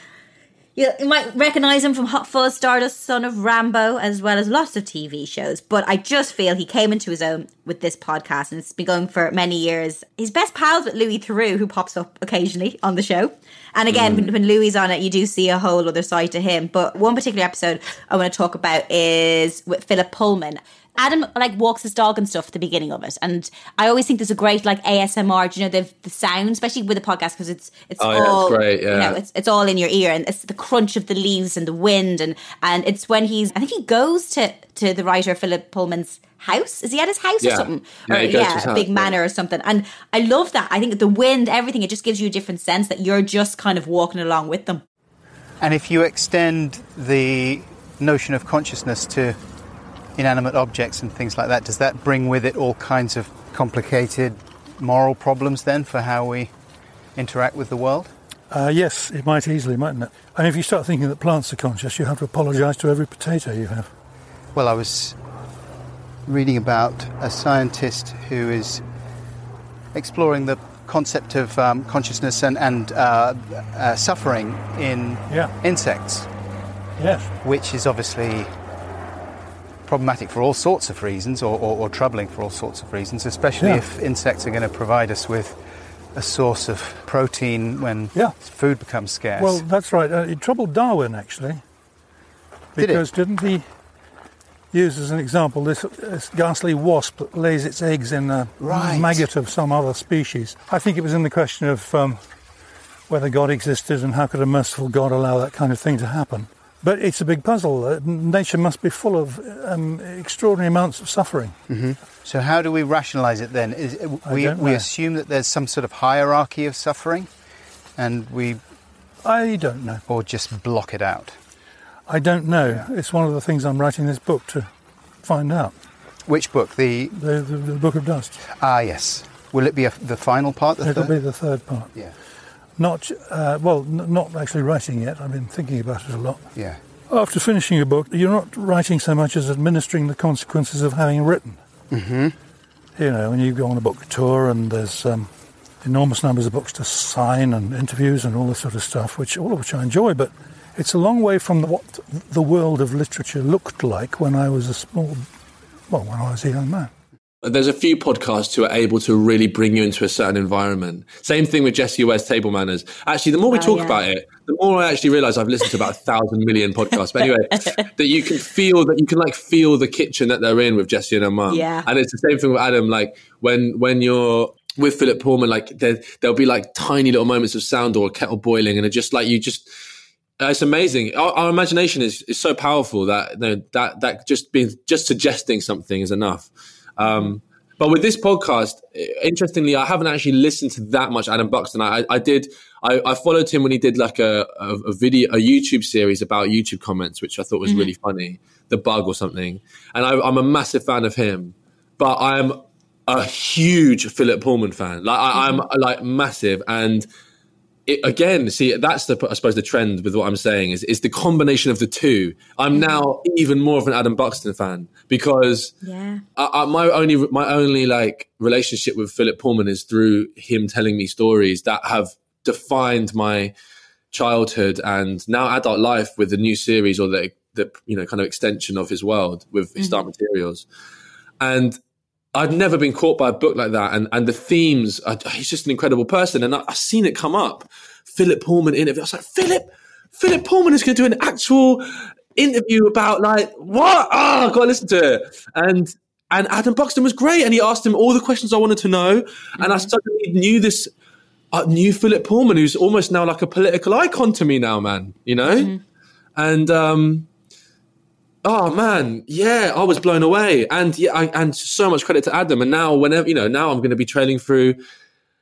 You, might recognize him from Hot Full of Stardust, son of Rambow, as well as lots of TV shows. But I just feel he came into his own with this podcast, and it's been going for many years. He's best pals with Louis Theroux, who pops up occasionally on the show. And again, mm. when, when Louis on it, you do see a whole other side to him. But one particular episode I want to talk about is with Philip Pullman. Adam like walks his dog and stuff at the beginning of it, and I always think there's a great like ASMR. Do you know the the sound, especially with the podcast because it's it's oh, all yeah, it's great, yeah. you know it's it's all in your ear and it's the crunch of the leaves and the wind and and it's when he's I think he goes to to the writer Philip Pullman's house. Is he at his house yeah. or something? Yeah, or yeah, a big manor or something. And I love that. I think the wind, everything, it just gives you a different sense that you're just kind of walking along with them. And if you extend the notion of consciousness to inanimate objects and things like that, does that bring with it all kinds of complicated moral problems then for how we interact with the world? Uh, yes, it might easily, mightn't it? And if you start thinking that plants are conscious, you have to apologise to every potato you have. Well, I was reading about a scientist who is exploring the concept of um, consciousness and, and uh, uh, suffering in yeah. insects. Yes. Which is obviously problematic for all sorts of reasons or, or, or troubling for all sorts of reasons, especially yeah. if insects are going to provide us with a source of protein when yeah. food becomes scarce. Well, that's right. Uh, it troubled Darwin, actually. Because Did not he use as an example this, this, ghastly wasp that lays its eggs in a right. maggot of some other species? I think it was in the question of um, whether God existed and how could a merciful God allow that kind of thing to happen. But it's a big puzzle. Uh, nature must be full of um, extraordinary amounts of suffering. Mm-hmm. So, how do we rationalize it then? Is, we, we assume that there's some sort of hierarchy of suffering, and we. I don't know. Or just block it out? I don't know. Yeah. It's one of the things I'm writing this book to find out. Which book? The the, the, the Book of Dust. Ah, yes. Will it be a, the final part? The It'll third? be the third part. Yeah. Not uh, well, n- not actually writing yet. I've been thinking about it a lot. Yeah. After finishing a book, you're not writing so much as administering the consequences of having written. Mm-hmm. You know, when you go on a book tour and there's um, enormous numbers of books to sign and interviews and all this sort of stuff, which all of which I enjoy, but it's a long way from what the world of literature looked like when I was a small, well, when I was a young man. There's a few podcasts who are able to really bring you into a certain environment. Same thing with Jessie Ware's Table Manners. Actually, the more we oh, talk yeah. about it, the more I actually realize I've listened to about a thousand million podcasts. But anyway, [laughs] that you can feel that you can like feel the kitchen that they're in with Jessie and her mum. Yeah. And it's the same thing with Adam. Like when when you're with Philip Pullman, like there there'll be like tiny little moments of sound or a kettle boiling, and it just like you just uh, it's amazing. Our, our, imagination is, is so powerful that you know, that that just being just suggesting something is enough. Um, but with this podcast, interestingly, I haven't actually listened to that much Adam Buxton. I, I did. I, I, followed him when he did like a, a, a, video, a YouTube series about YouTube comments, which I thought was mm-hmm. really funny, the bug or something. And I, I'm a massive fan of him, but I'm a huge Philip Pullman fan. Like I, am mm-hmm. like massive, and it, again, see, that's the I suppose the trend with what I'm saying is is the combination of the two. I'm now even more of an Adam Buxton fan because yeah, I, I, my only my only like relationship with Philip Pullman is through him telling me stories that have defined my childhood and now adult life with the new series or the the you know kind of extension of his world with his mm-hmm. materials and I'd never been caught by a book like that, and and the themes. He's just an incredible person, and I, have seen it come up. Philip Pullman interview. I was like, Philip, Philip Pullman is going to do an actual interview about like what? Oh, I've got to listen to it. And and Adam Buxton was great, and he asked him all the questions I wanted to know, mm-hmm. and I mm-hmm. suddenly knew this. Uh, knew Philip Pullman, who's almost now like a political icon to me now, man. You know, mm-hmm. and um, Oh man, yeah, I was blown away, and yeah, I, and so much credit to Adam. And now, whenever you know, now I'm going to be trailing through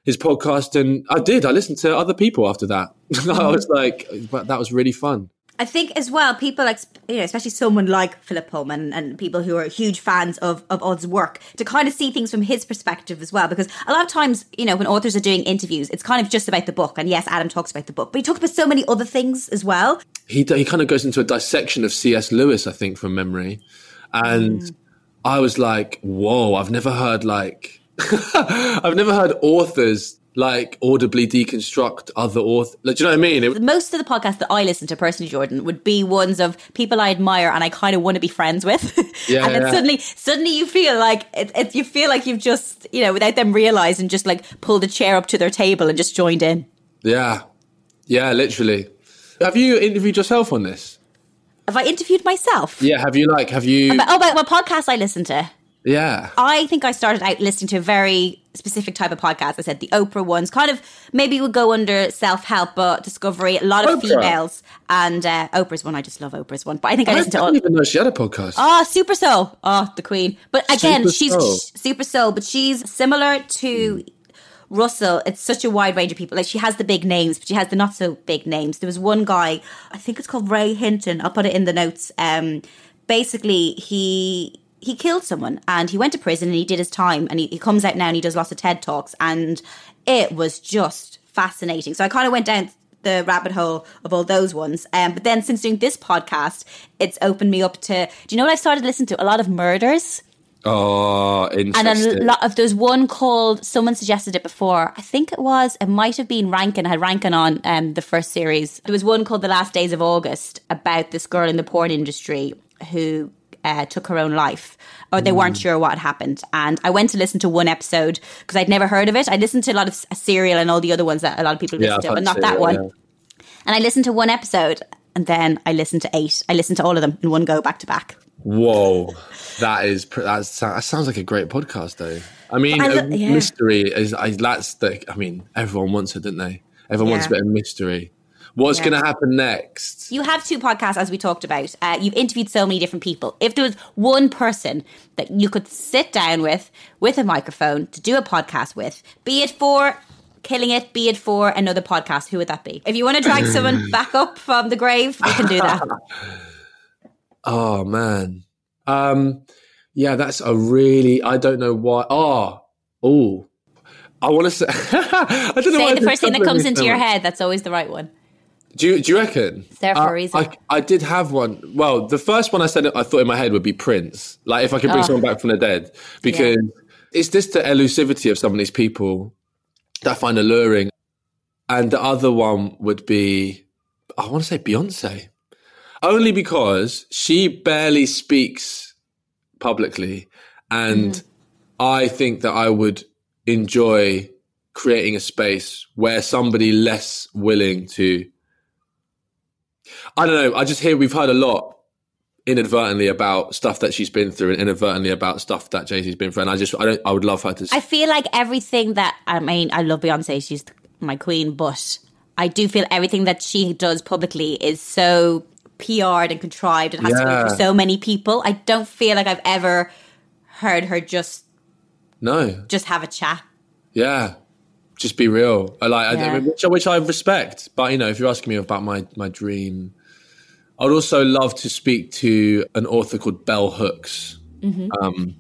his podcast, and I did. I listened to other people after that. [laughs] I was like, that was really fun. I think as well, people like, you know, especially someone like Philip Pullman and people who are huge fans of, of Odd's work, to kind of see things from his perspective as well. Because a lot of times, you know, when authors are doing interviews, it's kind of just about the book. And yes, Adam talks about the book, but he talks about so many other things as well. He, he kind of goes into a dissection of C.S. Lewis, I think, from memory. And mm. I was like, whoa, I've never heard like [laughs] I've never heard authors like audibly deconstruct other authors. Like, do you know what I mean? It- Most of the podcasts that I listen to personally, Jordan, would be ones of people I admire and I kind of want to be friends with. [laughs] Yeah, and then yeah. suddenly, suddenly you feel like it, it, you feel like you've just, you know, without them realizing, just like pulled a chair up to their table and just joined in. yeah, yeah, literally. Have you interviewed yourself on this? Have I interviewed myself? Yeah. Have you like? Have you? About, oh, about what podcast I listen to? Yeah. I think I started out listening to a very specific type of podcast. I said the Oprah ones, kind of maybe would go under self help, but discovery. A lot of Oprah? females, and uh, Oprah's one. I just love Oprah's one. But I think I, I listened to all. didn't even know she had a podcast. Oh, Super Soul. Oh, the Queen. But again, Super she's Soul. Super Soul, but she's similar to Russell. It's such a wide range of people. Like she has the big names, but she has the not so big names. There was one guy, I think it's called Ray Hinton. I'll put it in the notes. Um, basically, he he killed someone and he went to prison and he did his time and he, he comes out now and he does lots of TED talks and it was just fascinating. So I kind of went down the rabbit hole of all those ones. Um, but then since doing this podcast, it's opened me up to. Do you know what I've started listening to? A lot of murders. Oh, And interesting. a lot of there's one called someone suggested it before. I think it was it might have been Rankin I had Rankin on um, the first series. There was one called The Last Days of August about this girl in the porn industry who uh, took her own life, or they weren't sure what had happened. And I went to listen to one episode because I'd never heard of it. I listened to a lot of Serial and all the other ones that a lot of people Yeah, listen to, but not that one. yeah. And I listened to one episode, and then I listened to eight. I listened to all of them in one go, back to back. Whoa, that is that's, that sounds like a great podcast, though. I mean, I lo- uh, yeah. mystery is I, that's the. I mean, everyone wants it, don't they? Everyone wants a bit of mystery. What's Yeah. going to happen next? You have two podcasts, as we talked about. Uh, you've interviewed so many different people. If there was one person that you could sit down with, with a microphone, to do a podcast with, be it for killing it, be it for another podcast, who would that be? If you want to drag someone [clears throat] back up from the grave, you can do that. [laughs] [laughs] Oh man, um, yeah, that's a really. I don't know why. Oh, oh, I want to say. [laughs] I don't know why Say the first thing that comes into your head. That's always the right one. Do you, do you reckon? It's there for a reason. I, I did have one. Well, the first one I said I thought in my head would be Prince. Like if I could bring Oh. someone back from the dead, because it's just the elusivity of some of these people that I find alluring. And the other one would be, I want to say Beyonce, only because she barely speaks publicly, and Mm-hmm. I think that I would enjoy creating a space where somebody less willing to I don't know. I just hear we've heard a lot inadvertently about stuff that she's been through and inadvertently about stuff that Jay Z's been through. And I just, I don't, I would love her to. I feel like everything that I mean, I love Beyonce; she's my queen, but I do feel everything that she does publicly is so PR'd and contrived and has to go Yeah. through so many people. I don't feel like I've ever heard her just no, just have a chat. yeah, just be real. I like, I Yeah. don't- which, which I respect. But you know, if you're asking me about my my dream, I'd also love to speak to an author called Bell Hooks. Mm-hmm. Um,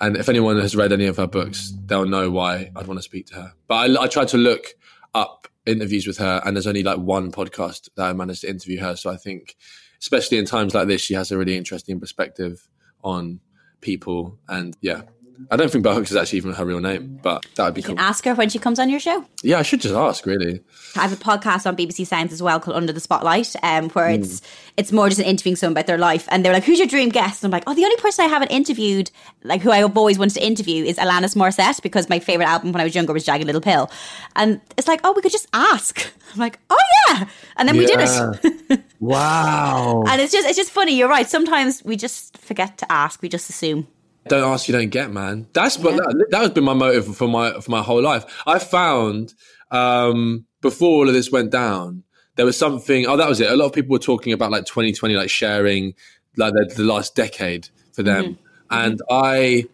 and if anyone has read any of her books, they'll know why I'd want to speak to her. But I, I tried to look up interviews with her, and there's only like one podcast that I managed to interview her. So I think, especially in times like this, she has a really interesting perspective on people. And yeah, I don't think Bell Hooks is actually even her real name, but that would be You cool. can ask her when she comes on your show. Yeah, I should just ask, really. I have a podcast on BBC Sounds as well called Under the Spotlight, um, where Hmm. it's it's more just an interviewing someone about their life, and they're like, "Who's your dream guest?" And I'm like, "Oh, the only person I haven't interviewed, like who I've always wanted to interview, is Alanis Morissette because my favorite album when I was younger was Jagged Little Pill." And it's like, "Oh, we could just ask." [laughs] I'm like, "Oh yeah," and then we did it. [laughs] wow. And it's just it's just funny. You're right. Sometimes we just forget to ask. We just assume. Don't ask, you don't get, man. That's what that, that has been my motive for my for my whole life. I found um, before all of this went down, there was something. Oh, that was it. A lot of people were talking about like 2020, like sharing like the, the last decade for them, mm-hmm. Mm-hmm. and I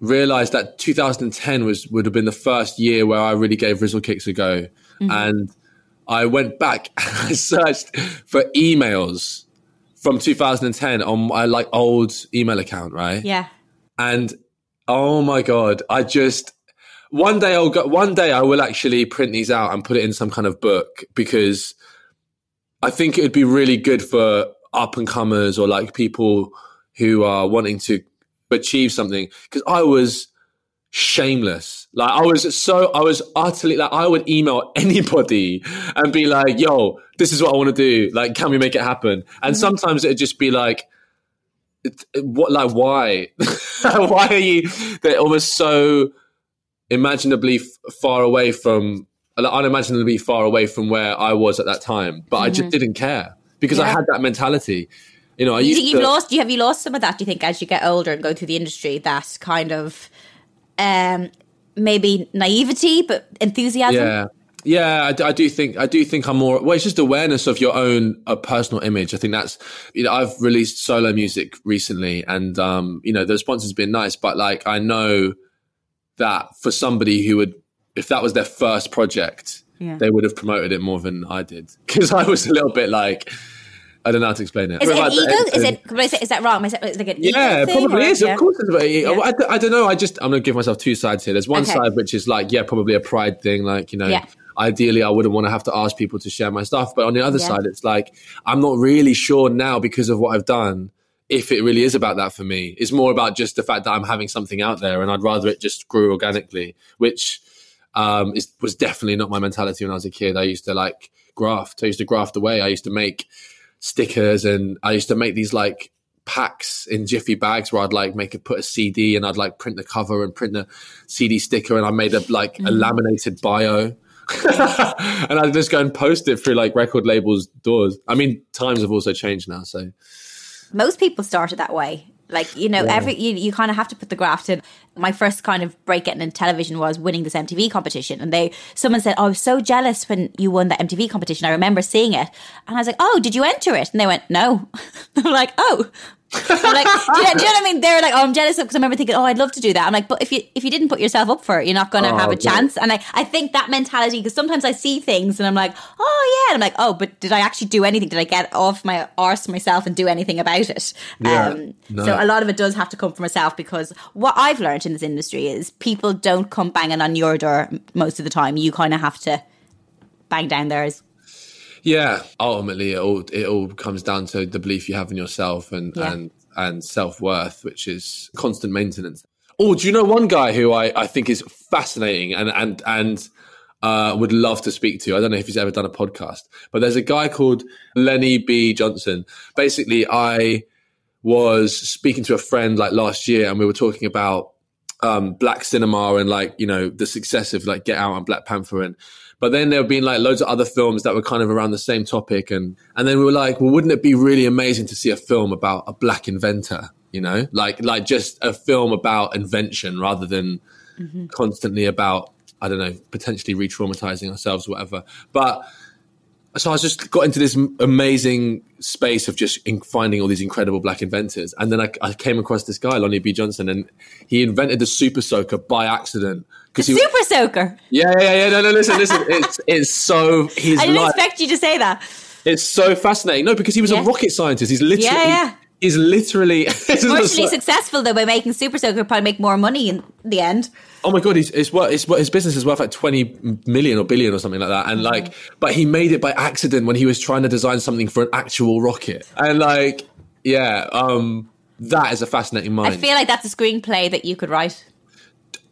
realized that 2010 was would have been the first year where I really gave Rizzle Kicks a go, mm-hmm. and I went back [laughs] and I searched for emails from 2010 on my like old email account, right? Yeah. And oh my god i just one day i'll go one day i will actually print these out and put it in some kind of book because i think it would be really good for up and comers or like people who are wanting to achieve something because i was shameless. Like I was so I was utterly like I would email [laughs] anybody and be like, "Yo, this is what I want to do. Like, can we make it happen?" And mm-hmm. sometimes it'd just be like, "What? Like, why? [laughs] why are you?" They're almost so imaginably f- far away from, like, unimaginably far away from where I was at that time. But mm-hmm. I just mm-hmm. didn't care because yeah. I had that mentality. You know, I you think you've to, lost. Have you lost some of that? Do you think as you get older and go through the industry, that kind of um, maybe naivety but enthusiasm. Yeah. Yeah, I, I, do think I do think I'm more. Well, it's just awareness of your own uh, personal image. I think that's you know I've released solo music recently, and um, you know the response has been nice. But like I know that for somebody who would, if that was their first project, yeah. they would have promoted it more than I did [laughs] because I was a little bit like I don't know how to explain it. Is it an ego? Is it? Is that wrong? Is it, like yeah, probably or? is. Yeah. Of course, it's yeah. I, I, don't know. I just I'm gonna give myself two sides here. There's one okay. side which is like yeah, probably a pride thing. Like you know, yeah. Ideally I wouldn't want to have to ask people to share my stuff. But on the other yeah. side, it's like I'm not really sure now because of what I've done if it really is about that for me. It's more about just the fact that I'm having something out there, and I'd rather it just grew organically, which um, is, was definitely not my mentality when I was a kid. I used to like graft. I used to graft away. I used to make stickers and I used to make these like packs in jiffy bags where I'd like make it put a CD and I'd like print the cover and print the CD sticker and I made a like mm. a laminated bio. [laughs] and I'd just go and post it through like record labels doors. I mean, times have also changed now, so most people started that way. Like, you know, yeah. every you, you kind of have to put the graft in. My first kind of break getting in television was winning this MTV competition. And they someone said, oh, I was so jealous when you won that MTV competition. I remember seeing it. And I was like, Oh, did you enter it? And they went, No. [laughs] I'm like, Oh, like, do, you know, do, you know, what I mean? They're like, oh, I'm jealous because I remember thinking, oh, I'd love to do that. I'm like, but if you if you didn't put yourself up for it, you're not going to oh, have a chance. And I, I think that mentality because sometimes I see things and I'm like, oh yeah, and I'm like, oh, but did I actually do anything? Did I get off my arse myself and do anything about it? Yeah, um, no. So a lot of it does have to come from myself because what I've learned in this industry is people don't come banging on your door most of the time. You kind of have to bang down theirs. Yeah, ultimately, it all it all comes down to the belief you have in yourself and yeah. and and self worth, which is constant maintenance. Oh, do you know one guy who I, I think is fascinating and and and uh, would love to speak to? I don't know if he's ever done a podcast, but there's a guy called Lenny B Johnson. Basically, I was speaking to a friend like last year, and we were talking about um, black cinema and like you know the success of like Get Out and Black Panther and but then there have been like loads of other films that were kind of around the same topic. And, and then we were like, well, wouldn't it be really amazing to see a film about a black inventor? You know, like, like just a film about invention rather than mm-hmm. constantly about, I don't know, potentially re traumatizing ourselves or whatever. But, so I just got into this amazing space of just finding all these incredible black inventors. And then I, I, came across this guy, Lonnie B. Johnson, and he invented the super soaker by accident because Super Soaker. Yeah, yeah, yeah. No, no. Listen, listen. [laughs] It's it's so. He's I didn't like, expect you to say that. It's so fascinating. No, because he was yeah. a rocket scientist. He's literally. Yeah, yeah. He's literally [laughs] commercially successful though by making Super Soaker probably make more money in the end. Oh my god, he's, it's what his business is worth like twenty million or billion or something like that, and mm-hmm. like, but he made it by accident when he was trying to design something for an actual rocket, and like, yeah, um, that is a fascinating mind. I feel like that's a screenplay that you could write.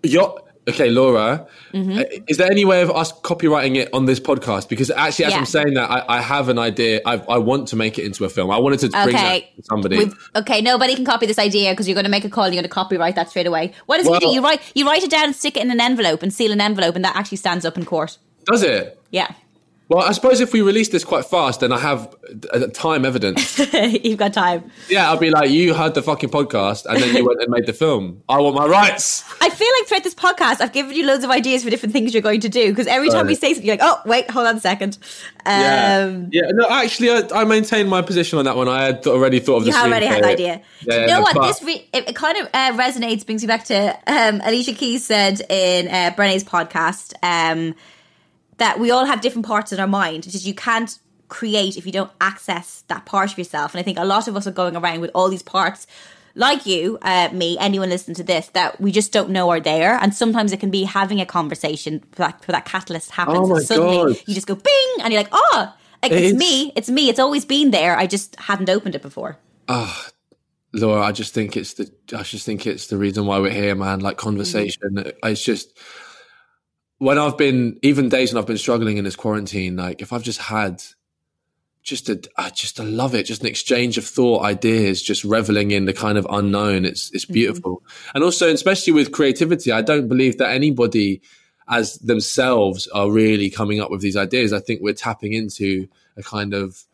You're, okay, Laura, mm-hmm. Uh, is there any way of us copywriting it on this podcast? Because actually, as yeah. I'm saying that, I, I have an idea. I, I, want to make it into a film. I wanted to bring okay. that to somebody. Okay, nobody can copy this idea because you're going to make a call. You're going to copyright that straight away. What does well, he do? You write, you write it down and stick it in an envelope and seal an envelope, and that actually stands up in court. Does it? Yeah. Well, I suppose if we release this quite fast, then I have time evidence. [laughs] You've got time. Yeah, I'll be like, you heard the fucking podcast, and then you went and made the film. I want my rights. I feel like throughout this podcast, I've given you loads of ideas for different things you're going to do because every time we say something, you're like, oh, wait, hold on a second. Um, yeah. yeah, no, actually, I, I maintain my position on that one. I had already thought of the. You already had the idea. Yeah, you know what? But, this re- it, it, kind of uh, resonates, brings me back to um, Alicia Keys said in uh, Brené's podcast. Um, that we all have different parts in our mind. It's just you can't create if you don't access that part of yourself. And I think a lot of us are going around with all these parts like you, uh, me, anyone listening to this, that we just don't know are there. And sometimes it can be having a conversation for that, for that catalyst happens. Oh and suddenly God. you just go bing and you're like, oh, like, it's, it's, me. It's me. It's always been there. I just hadn't opened it before. Oh, Laura, I just think it's the I just think it's the reason why we're here, man. Like conversation. Mm-hmm. It's just when I've been even days when I've been struggling in this quarantine, like if I've just had just a I just I love it, just an exchange of thought, ideas, just reveling in the kind of unknown. It's it's mm-hmm. beautiful. Mm-hmm. And also especially with creativity, I don't believe that anybody as themselves are really coming up with these ideas. I think we're tapping into a kind of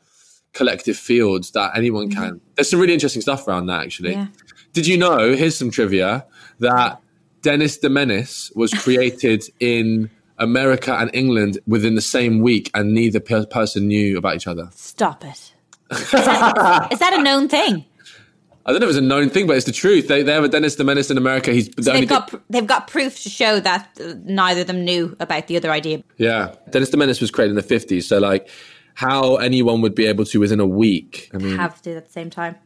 collective fields that anyone mm-hmm. can. There's some really interesting stuff around that, actually. Yeah. Did you know? Here's some trivia that Dennis the Menace was created in America and England within the same week, and neither per- person knew about each other. Stop it. Is that, is that a known thing? I don't know if it's a known thing, but it's the truth. They, they have a Dennis the Menace in America. He's the they've got di- they've got proof to show that uh, neither of them knew about the other idea. Yeah, Dennis the Menace was created in the fifties. So like how anyone would be able to within a week. I mean, have to at the same time.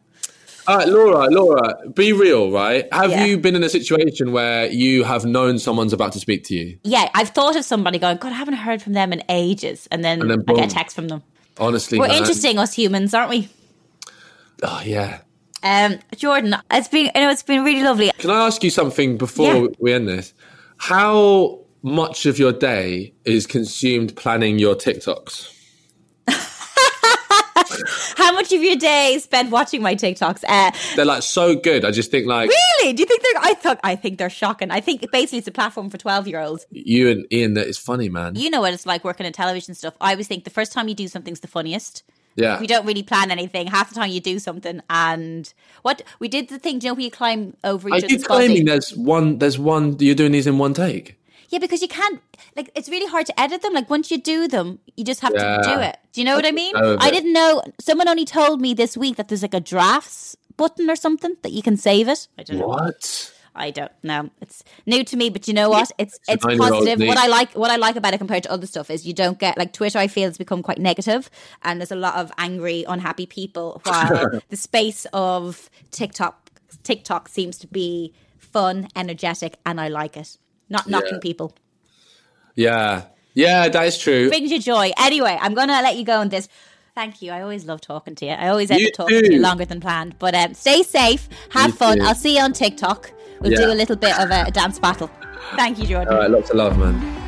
Right, Laura, Laura, be real, right? Have yeah. you been in a situation where you have known someone's about to speak to you? Yeah, I've thought of somebody going, God, I haven't heard from them in ages. And then, and then I get a text from them. Honestly, we're man. interesting, us humans, aren't we? Oh, yeah. Um, Jordan, it's been, you know, it's been really lovely. Can I ask you something before yeah. we end this? How much of your day is consumed planning your TikToks? Much of your day spent watching my TikToks? Uh, they're like so good. I just think like really. Do you think they're? I thought I think they're shocking. I think basically it's a platform for twelve year olds. You and Ian, that is funny, man. You know what it's like working in television stuff. I always think the first time you do something's the funniest. Yeah. We don't really plan anything. Half the time you do something and what we did the thing, do you know where you climb over each Are you claiming there's one there's one you're doing these in one take? Yeah, because you can't like it's really hard to edit them. Like once you do them, you just have yeah. to do it. Do you know what I mean? I didn't know. Someone only told me this week that there's like a drafts button or something that you can save it. I don't know. What? I don't know. It's new to me, but you know what? It's it's, it's positive. What I like what I like about it compared to other stuff is you don't get like Twitter. I feel has become quite negative, and there's a lot of angry, unhappy people. [laughs] While the space of TikTok TikTok seems to be fun, energetic, and I like it not knocking yeah. people. Yeah. Yeah, that is true. Brings you joy. Anyway, I'm going to let you go on this. Thank you. I always love talking to you. I always end up talking to you longer than planned. But um, stay safe. Have you fun. Too. I'll see you on TikTok. We'll yeah. do a little bit of a, a dance battle. Thank you, Jordan. All right, lots of love, man.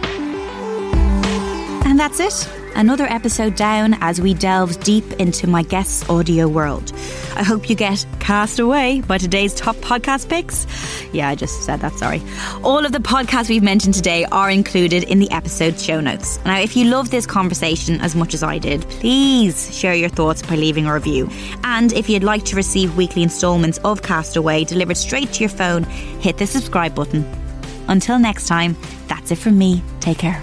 And that's it. Another episode down as we delve deep into my guest's audio world. I hope you get cast away by today's top podcast picks. Yeah, I just said that, sorry. All of the podcasts we've mentioned today are included in the episode show notes. Now, if you love this conversation as much as I did, please share your thoughts by leaving a review. And if you'd like to receive weekly installments of Castaway delivered straight to your phone, hit the subscribe button. Until next time, that's it from me. Take care.